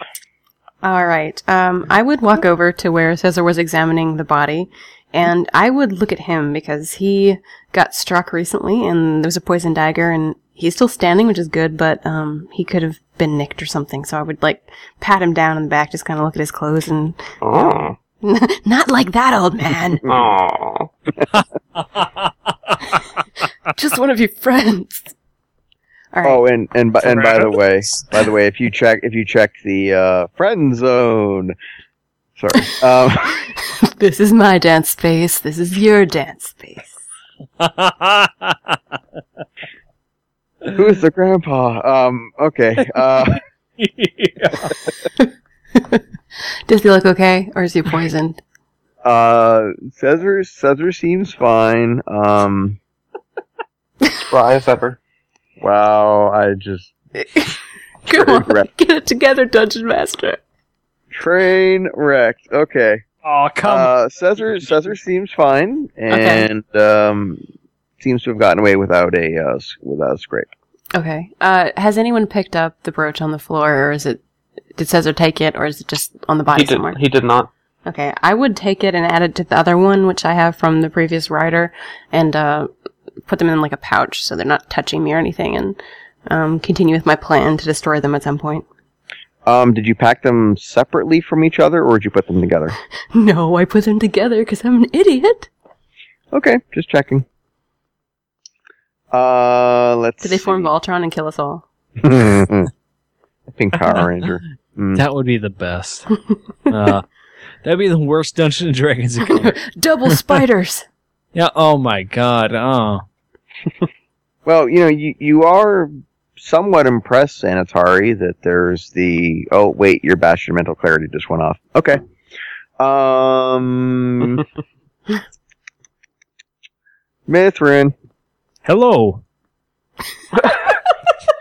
All right. Um, I would walk over to where Caesar was examining the body, and I would look at him because he got struck recently, and there was a poison dagger, and he's still standing, which is good, but um, he could have been nicked or something. So I would like pat him down in the back, just kind of look at his clothes, and Oh. [laughs] not like that, old man. [laughs] Oh. [laughs] just one of your friends. All right. Oh, and and by, and by the way, by the way, if you check if you check the uh, friend zone, sorry, um, This is my dance space. This is your dance space. Who's the grandpa? Um, okay, uh, [laughs] [laughs] Does he look okay, or is he poisoned? uh, Caesar Caesar seems fine. Um, Spry as ever. wow, I just [laughs] Come on, wrecked. get it together, Dungeon Master. train wrecked. Okay, oh come! uh, Caesar Caesar seems fine and um, seems to have gotten away without a uh, without a scrape. Okay. Uh, has anyone picked up the brooch on the floor, or is it? Did Caesar take it, or is it just on the body He did. somewhere? He did not. Okay, I would take it and add it to the other one, which I have from the previous rider, and uh, put them in like a pouch so they're not touching me or anything, and um, continue with my plan to destroy them at some point. Um, did you pack them separately from each other, or did you put them together? [laughs] No, I put them together because I'm an idiot. Okay, just checking. Uh, let's. Did they form. Voltron and kill us all? [laughs] Pink Power Ranger. Mm. that would be the best. Uh, [laughs] that'd be the worst Dungeons and Dragons [laughs] encounter. Double spiders. yeah. Oh my god. Oh. Well, you know, you you are somewhat impressed, Sanitari, that there's the. Oh wait, your Bastion mental clarity just went off. Okay. Um. Mithrin. Hello.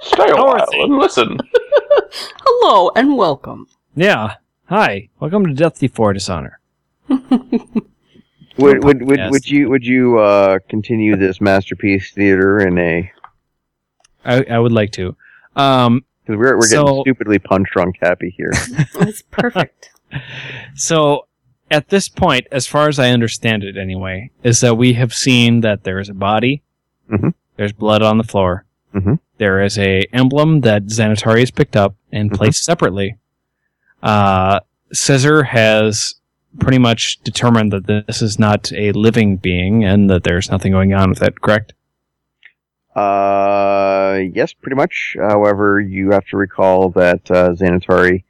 Stay a How are while they? and listen. [laughs] Hello and welcome. Yeah. Hi. Welcome to Death Before Dishonor. Would would would, Yes. would you would you uh, continue this masterpiece theater in a I, I would like to. Um, because we're we're getting So- stupidly punch drunk happy here. [laughs] That's perfect. [laughs] so at this point, as far as I understand it anyway, is that we have seen that there is a body, Mhm. there's blood on the floor, Mhm. there is a emblem that Xanatari has picked up and Mhm. placed separately. Uh, Caesar has pretty much determined that this is not a living being and that there's nothing going on with it, correct? Uh, yes, pretty much. However, you have to recall that uh, Xanatari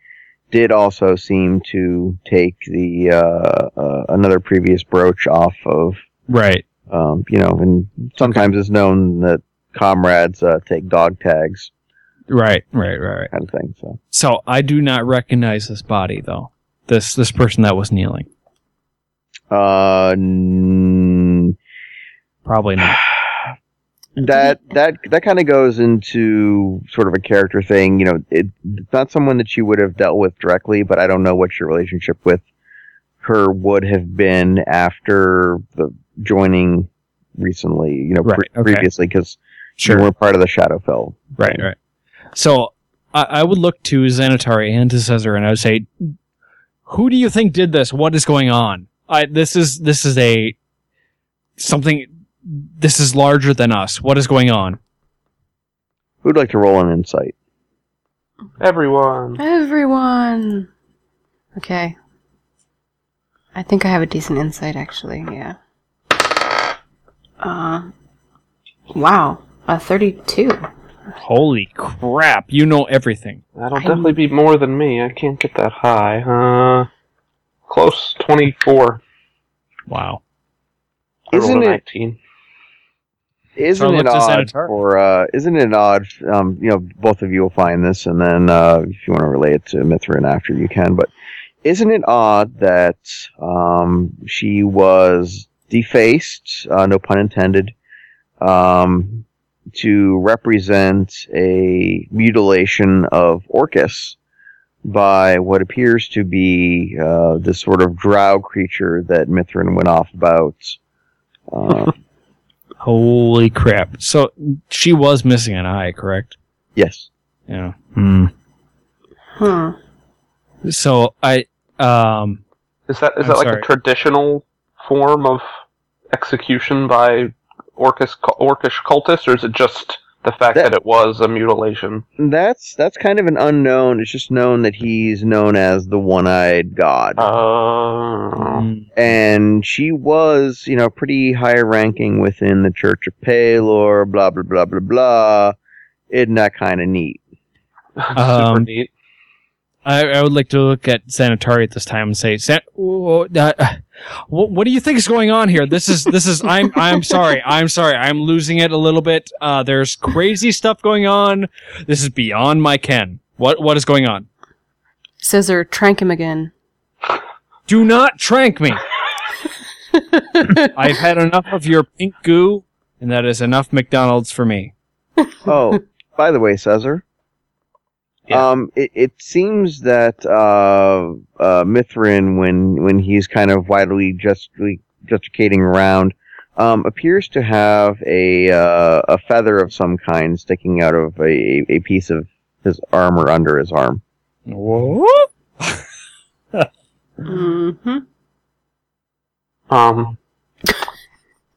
did also seem to take the uh, uh, another previous brooch off of. Right. Um, you know, and sometimes it's known that comrades uh, take dog tags, Right, right, right, right. kind of thing. So, So I do not recognize this body though. This this person that was kneeling. uh, n- Probably not. [sighs] that that that kind of goes into sort of a character thing. You know, it, it's not someone that you would have dealt with directly, but I don't know what your relationship with her would have been after the joining recently. You know, Right, pre- okay. previously because Sure. you were part of the Shadowfell. Right, right. So I, I would look to Xanatari and to Caesar and I would say, who do you think did this? What is going on? I, this is this is a something. This is larger than us. What is going on? Who'd like to roll an insight? Everyone. Everyone. Okay. I think I have a decent insight, actually. Yeah. Uh. Wow. A thirty-two. Holy crap! You know everything. That'll I'm- definitely be more than me. I can't get that high. Uh, close. 24. Wow. I rolled a Isn't it- 19. Isn't So it look to odd Xanatar. for uh, isn't it odd? Um, you know, both of you will find this, and then uh, if you want to relate it to Mithrin after, you can. But isn't it odd that um, she was defaced, uh, no pun intended, um, to represent a mutilation of Orcus by what appears to be uh, this sort of drow creature that Mithrin went off about. Uh, [laughs] Holy crap! So she was missing an eye, correct? yes. Yeah. Hmm. Hmm. So I um Is that is I'm that like sorry. a traditional form of execution by Orcish, Orcish cultists, or is it just the fact That- that, it was a mutilation? That's that's kind of an unknown. It's just known that he's known as the one-eyed god, Uh, mm, and she was, you know, pretty high ranking within the Church of Pelor. Blah blah blah blah blah. Isn't that kind of neat? [laughs] super Um, neat. I, I would like to look at Sanitari at this time and say, San- whoa, uh, what, what do you think is going on here? This is this is I'm I'm sorry I'm sorry I'm losing it a little bit. Uh, there's crazy stuff going on. This is beyond my ken. What what is going on? Scissor, trank him again. Do not trank me. [laughs] I've had enough of your pink goo, and that is enough McDonald's for me. Oh, by the way, Cesar. Yeah. Um, it, it seems that uh, uh, Mithrin, when when he's kind of widely justly gesticating around, um, appears to have a uh, a feather of some kind sticking out of a, a piece of his armor under his arm. What? Mm-hmm. Um,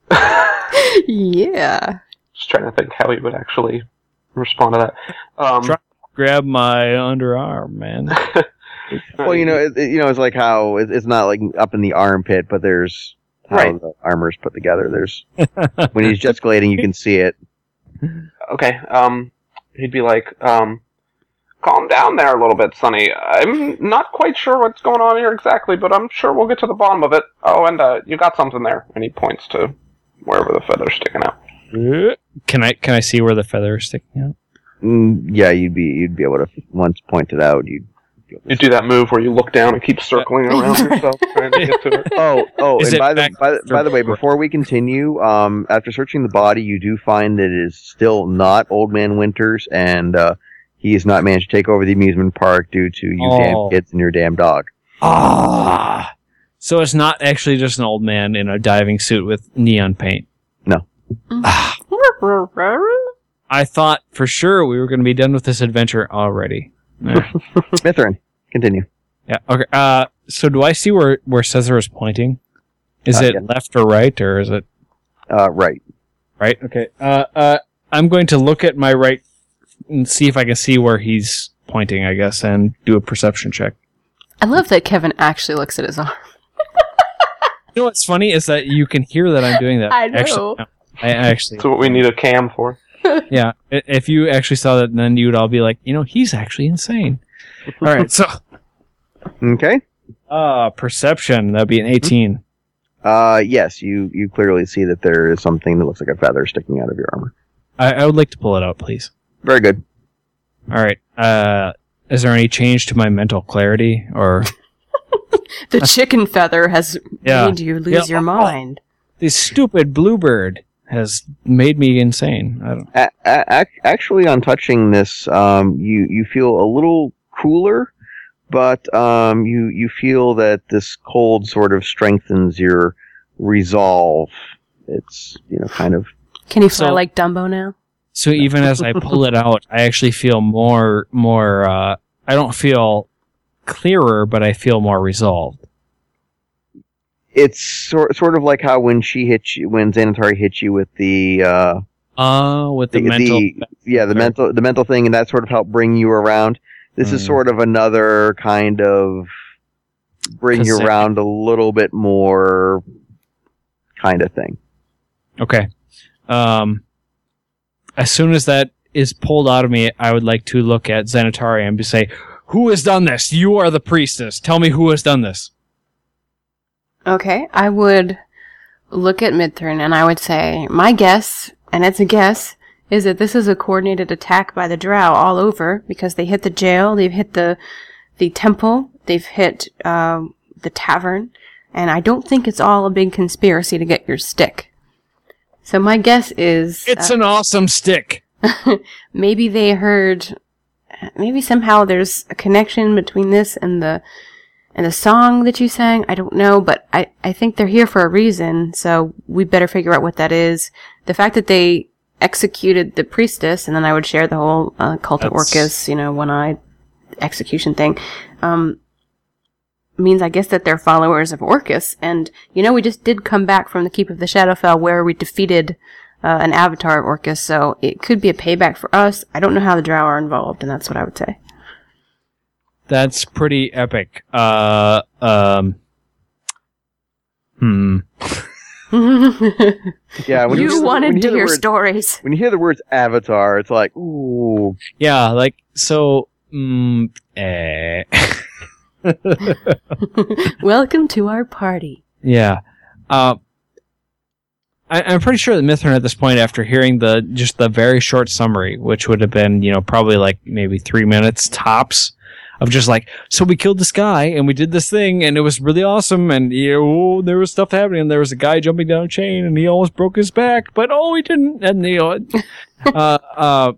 [laughs] Yeah. just trying to think how he would actually respond to that. Um, Try- Grab my underarm, man. [laughs] Well, you know, it, it- you know, it's like how it, it's not like up in the armpit, but there's how Right. the armor's put together. There's [laughs] when he's gesticulating, you can see it. okay, um, he'd be like, um, calm down there a little bit, Sonny. I'm not quite sure what's going on here exactly, but I'm sure we'll get to the bottom of it. Oh, and, uh, you got something there. And he points to wherever the feather's sticking out. Can I can I see where the feather is sticking out? Mm, yeah, you'd be you'd be able to once pointed out. You'd be able to You do that move where you look down and keep circling [laughs] around yourself trying to get to it. Oh, oh, Is and it by the, by, the- by the way, before we continue, um, after searching the body, you do find that it is still not Old Man Winters, and uh, he has not managed to take over the amusement park due to you Oh. damn kids and your damn dog. Ah. So it's not actually just an old man in a diving suit with neon paint. No. [laughs] I thought for sure we were going to be done with this adventure already. [laughs] Mithrin, continue. yeah. Okay. Uh. So do I see where where Cesar is pointing? Is Uh, it yeah. left or right, or is it Uh, right. right? Okay. Uh. Uh. I'm going to look at my right and see if I can see where he's pointing. I guess and do a perception check. I love that Kevin actually looks at his arm. You know what's funny is that you can hear that I'm doing that. [laughs] I know. Actually, no, I actually, That's what we need a cam for. [laughs] yeah. If you actually saw that, then you'd all be like, you know, he's actually insane. All right, so Okay. uh perception that'd be an 18. Uh, yes, you you clearly see that there is something that looks like a feather sticking out of your armor. I, I would like to pull it out, please. Very good. All right. Uh, is there any change to my mental clarity or [laughs] The chicken feather has Yeah. made you lose Yeah. your mind. this stupid bluebird has made me insane? I don't. A- a- actually, on touching this, um, you you feel a little cooler, but um, you you feel that this cold sort of strengthens your resolve. It's you know kind of Can you fly So- like Dumbo now? So even as I pull it out, I actually feel more more. Uh, I don't feel clearer, but I feel more resolved. It's sort sort of like how when she hit you when Xanatari hit you with the uh, Uh, with the, The- mental. the- yeah the mental the mental thing and that sort of helped bring you around. This is Mm. sort of another kind of bring you around a little bit more kind of thing. Okay. Um, as soon as that is pulled out of me, I would like to look at Zenitari and be say, "Who has done this? You are the priestess. Tell me who has done this." Okay, I would look at Mithrin and I would say, my guess, and it's a guess, is that this is a coordinated attack by the Drow all over because they hit the jail, they've hit the the temple, they've hit um, the tavern, and I don't think it's all a big conspiracy to get your stick. So my guess is It's uh, an awesome stick. [laughs] maybe they heard maybe somehow there's a connection between this and the and the song that you sang i don't know but i i think they're here for a reason so we better figure out what that is the fact that they executed the priestess and then i would share the whole uh, cult of orcus you know one-eyed execution thing um means i guess that they're followers of orcus and you know we just did come back from the keep of the shadowfell where we defeated uh, an avatar of Orcus, so it could be a payback for us. I don't know how the Drow are involved, and that's what I would say. That's pretty epic. Uh, um, hmm. [laughs] Yeah, when you hear the- when wanted you to the hear words- stories. When you hear the words Avatar, it's like, ooh. Yeah, like so. Mm, eh. [laughs] Welcome to our party. Yeah. Uh, I, I'm pretty sure that Mithrin at this point, after hearing the just the very short summary, which would have been, you know, probably like maybe three minutes tops, of just like, so we killed this guy and we did this thing and it was really awesome and you know, there was stuff happening and there was a guy jumping down a chain and he almost broke his back, but oh, he didn't. And you know, [laughs] uh, uh,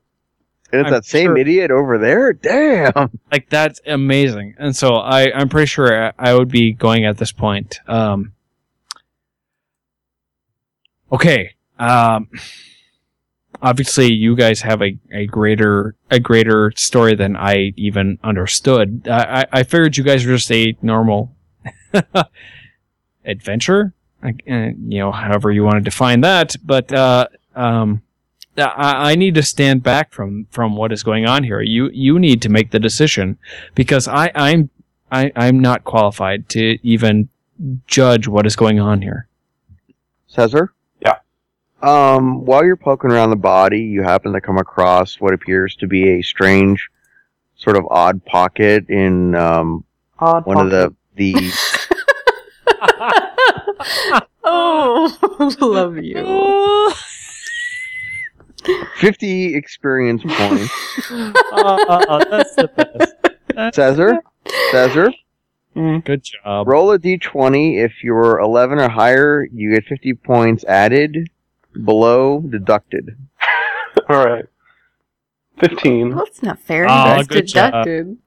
And it's I'm that same sure- idiot over there? Damn. like that's amazing. And so I, I'm pretty sure I, I would be going at this point. Um, okay. Um, obviously you guys have a, a greater, a greater story than I even understood. I, I, I figured you guys were just a normal [laughs] adventure. Like, uh, you know, however you want to define that, but, uh, um, I, I need to stand back from from what is going on here. You you need to make the decision because I I'm I, I'm not qualified to even judge what is going on here. Caesar? Yeah. Um, while you're poking around the body, you happen to come across what appears to be a strange, sort of odd pocket in um, Odd one of the the [laughs] oh, [laughs] love you. 50 experience points. oh, [laughs] that's the best. Caesar? Caesar? Good job. Roll a d20. If you're 11 or higher, you get 50 points added. Below, deducted. [laughs] All right. Fifteen. Well, that's not fair. Oh, That's good job. deducted.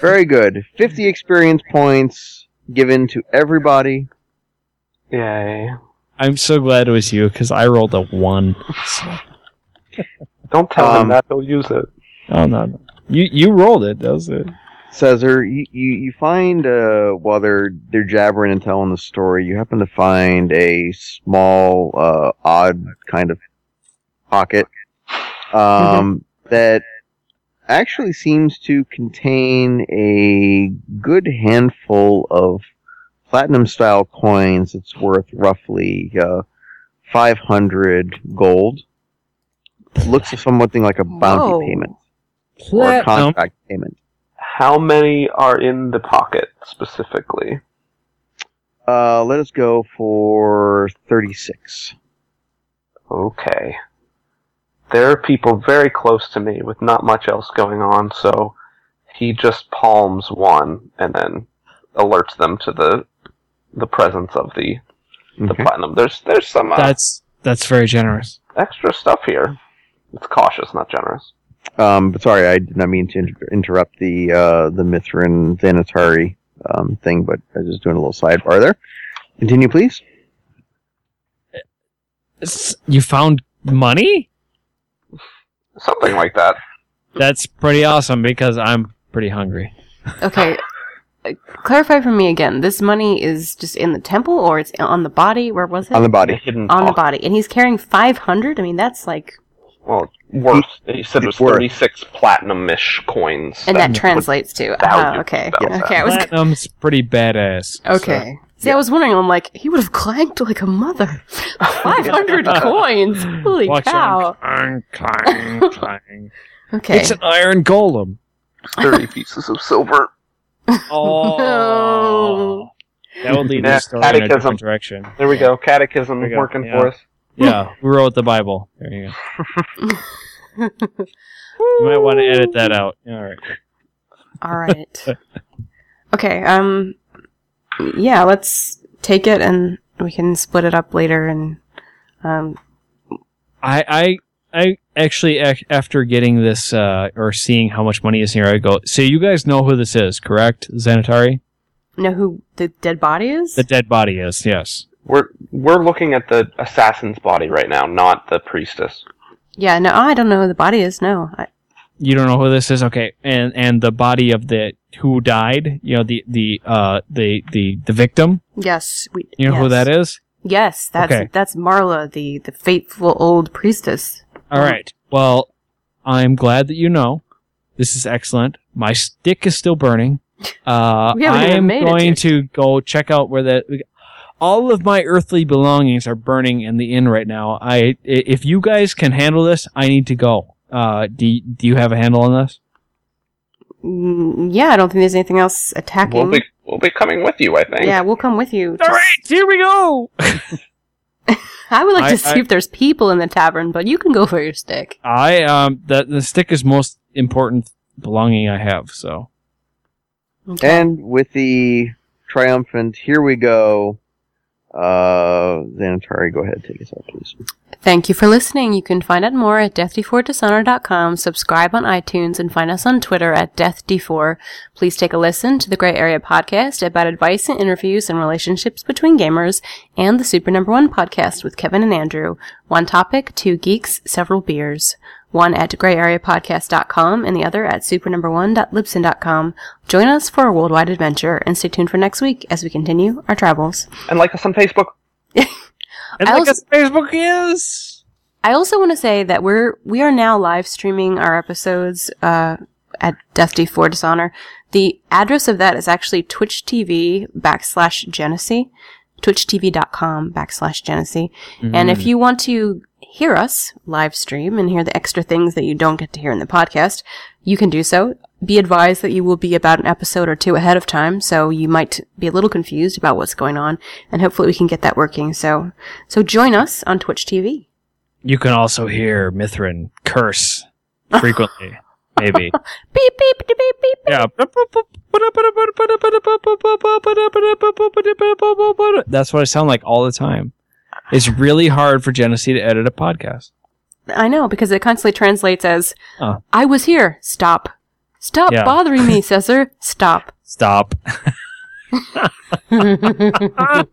Very good. 50 experience points given to everybody. Yay! I'm so glad it was you because I rolled a one. So- Don't tell Um, him that; he'll use it. oh no, no. You you rolled it. That was it. Caesar, you, you, you find, uh, while they're, they're jabbering and telling the story, you happen to find a small, uh, odd kind of pocket, um, that actually seems to contain a good handful of platinum style coins. It's worth roughly, uh, 500 gold. Looks something like a bounty Whoa. payment or a contract payment. How many are in the pocket specifically? Uh, let us go for 36. Okay. There are people very close to me with not much else going on, so he just palms one and then alerts them to the the presence of the the Okay. platinum. There's there's some uh, That's that's very generous. extra stuff here. It's cautious, not generous. Um, but sorry, I did not mean to inter- interrupt the, uh, the Mithrin Thanatari, um, thing, but I was just doing a little sidebar there. Continue, please. You found money? Something like that. That's pretty awesome because I'm pretty hungry. Okay. uh, Clarify for me again. This money is just in the temple, or it's on the body. Where was it? On the The body. hidden On the body, and he's carrying five hundred. I mean, that's like, Well, worth. He said it was worth. 36 platinum-ish coins. and that would translates to. value Ah, okay, about that. okay. I was [laughs] Platinum's pretty badass. okay. See, I was wondering. I'm like, he would have clanked like a mother. [laughs] Five hundred coins. Holy Watch cow! on clang, [laughs] clang. Okay. It's an iron golem. Thirty pieces of silver. Oh, No. that would lead Yeah, the story in a catechism. different direction. There we go. Catechism we go, working yeah. for us. Yeah, who wrote the Bible? There you go. You might want to edit that out. All right. All right. Okay. Um. Yeah. Let's take it, and we can split it up later. And um. I I I actually ac- after getting this uh, or seeing how much money is here, I go. So you guys know who this is, correct? Xanatari, Know who the dead body is? the dead body is. Yes. We're we're looking at the assassin's body right now, not the priestess. yeah. No, I don't know who the body is. No. I, You don't know who this is, okay? And and the body of the who died, you know, the the uh the the the victim. yes. We. You know yes. who that is? Yes. That's Okay. that's Marla, the the faithful old priestess. All right. Well, I'm glad that you know. This is excellent. My stick is still burning. Uh, [laughs] We haven't I am going to- to go check out where the all of my earthly belongings are burning in the inn right now. I i- if you guys can handle this, I need to go. Uh, do do you have a handle on this? Mm, yeah. I don't think there's anything else attacking. We'll be we'll be coming with you, I think. yeah, we'll come with you. All right, here we go. [laughs] I would like I- to see I- if there's people in the tavern, but you can go for your stick. I um the the stick is most important belonging I have. So Okay. And with the triumphant, here we go. Uh, Xanatari, go ahead, take us out, please. Thank you for listening. You can find out more at deathd4dishonor.com, subscribe on iTunes, and find us on Twitter at deathd4. Please take a listen to the Gray Area podcast about advice and interviews and relationships between gamers and the Super Number One podcast with Kevin and Andrew. One topic, two geeks, several beers. One at grayareapodcast.com and the other at supernumber1.libsyn.com. Join us for a worldwide adventure and stay tuned for next week as we continue our travels. And like us on Facebook. [laughs] and I like also- us Facebook is. I also want to say that we're we are now live streaming our episodes uh, at Death D4 Dishonor. The address of that is actually Twitch TV backslash Genesee, twitchtv.com backslash Genesee. Mm-hmm. And if you want to hear us live stream and hear the extra things that you don't get to hear in the podcast, you can do so. Be advised that you will be about an episode or two ahead of time, so you might be a little confused about what's going on, and hopefully we can get that working. So, so join us on Twitch TV. You can also hear Mithrin curse [laughs] frequently. Maybe. [laughs] Beep beep beep beep beep. Yeah. That's what I sound like all the time. It's really hard for Genesee to edit a podcast. I know because it constantly translates as Oh. "I was here." Stop. Stop Yeah. bothering me, [laughs] Cesar. Stop. Stop. [laughs]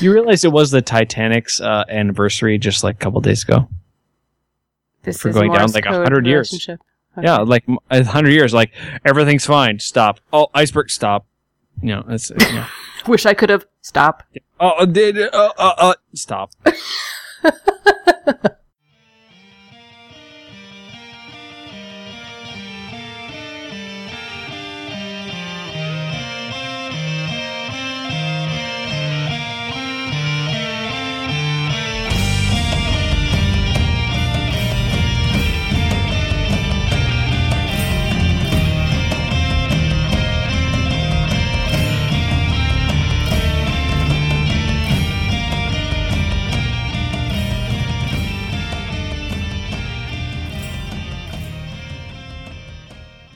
You realize it was the Titanic's uh, anniversary just like a couple days ago? This For is going down, like, a hundred years. Relationship. Yeah, like a hundred years, like everything's fine. Stop. Oh, iceberg, stop. You know, it's you know. [laughs] Wish I could have. Stop. oh, did uh, uh, uh, stop. [laughs]